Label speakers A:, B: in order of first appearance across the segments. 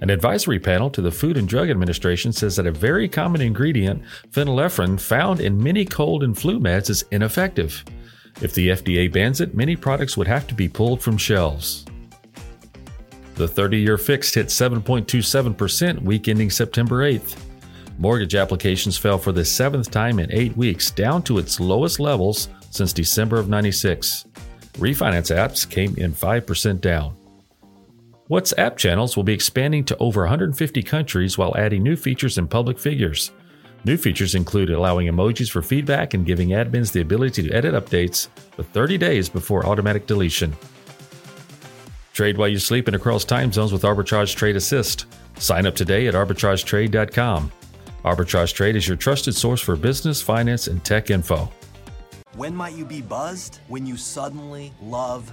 A: An advisory panel to the Food and Drug Administration says that a very common ingredient, phenylephrine, found in many cold and flu meds is ineffective. If the FDA bans it, many products would have to be pulled from shelves. The 30 year fixed hit 7.27% week ending September 8th. Mortgage applications fell for the seventh time in eight weeks, down to its lowest levels since December of 96. Refinance apps came in 5% down. WhatsApp channels will be expanding to over 150 countries while adding new features and public figures. New features include allowing emojis for feedback and giving admins the ability to edit updates with 30 days before automatic deletion. Trade while you sleep and across time zones with Arbitrage Trade Assist. Sign up today at arbitragetrade.com. Arbitrage Trade is your trusted source for business, finance, and tech info.
B: When might you be buzzed? When you suddenly love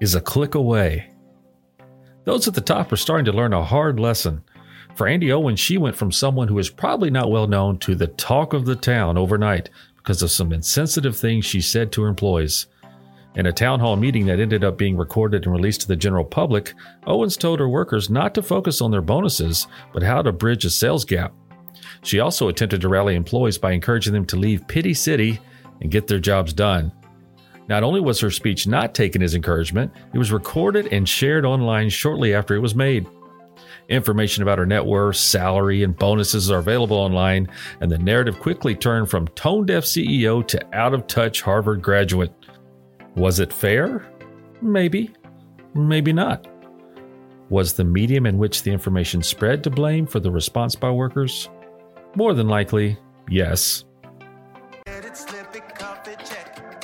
A: is a click away. Those at the top are starting to learn a hard lesson. For Andi Owen, she went from someone who is probably not well known to the talk of the town overnight because of some insensitive things she said to her employees. In a town hall meeting that ended up being recorded and released to the general public, Owens told her workers not to focus on their bonuses, but how to bridge a sales gap. She also attempted to rally employees by encouraging them to leave Pity City and get their jobs done. Not only was her speech not taken as encouragement, it was recorded and shared online shortly after it was made. Information about her net worth, salary, and bonuses are available online, and the narrative quickly turned from tone deaf CEO to out of touch Harvard graduate. Was it fair? Maybe. Maybe not. Was the medium in which the information spread to blame for the response by workers? More than likely, yes.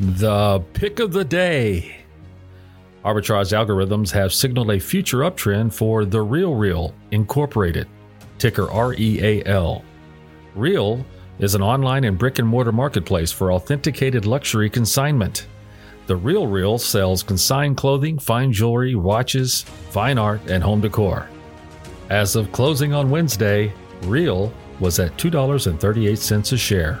A: The pick of the day. Arbitrage algorithms have signaled a future uptrend for The Real Real Incorporated, ticker REAL. Real is an online and brick and mortar marketplace for authenticated luxury consignment. The Real Real sells consigned clothing, fine jewelry, watches, fine art, and home decor. As of closing on Wednesday, Real was at $2.38 a share.